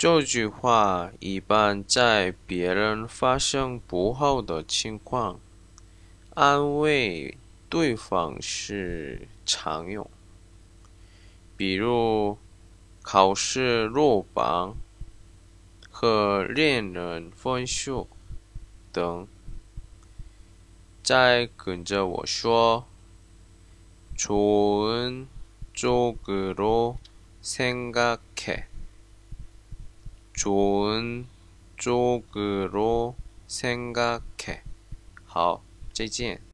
这句话一般在别人发生不好的情况，安慰对方时常用。比如考试落榜、和恋人分手等。再跟着我说：좋은쪽으로생각 해。 좋은 쪽으로 생각해. 好，再见。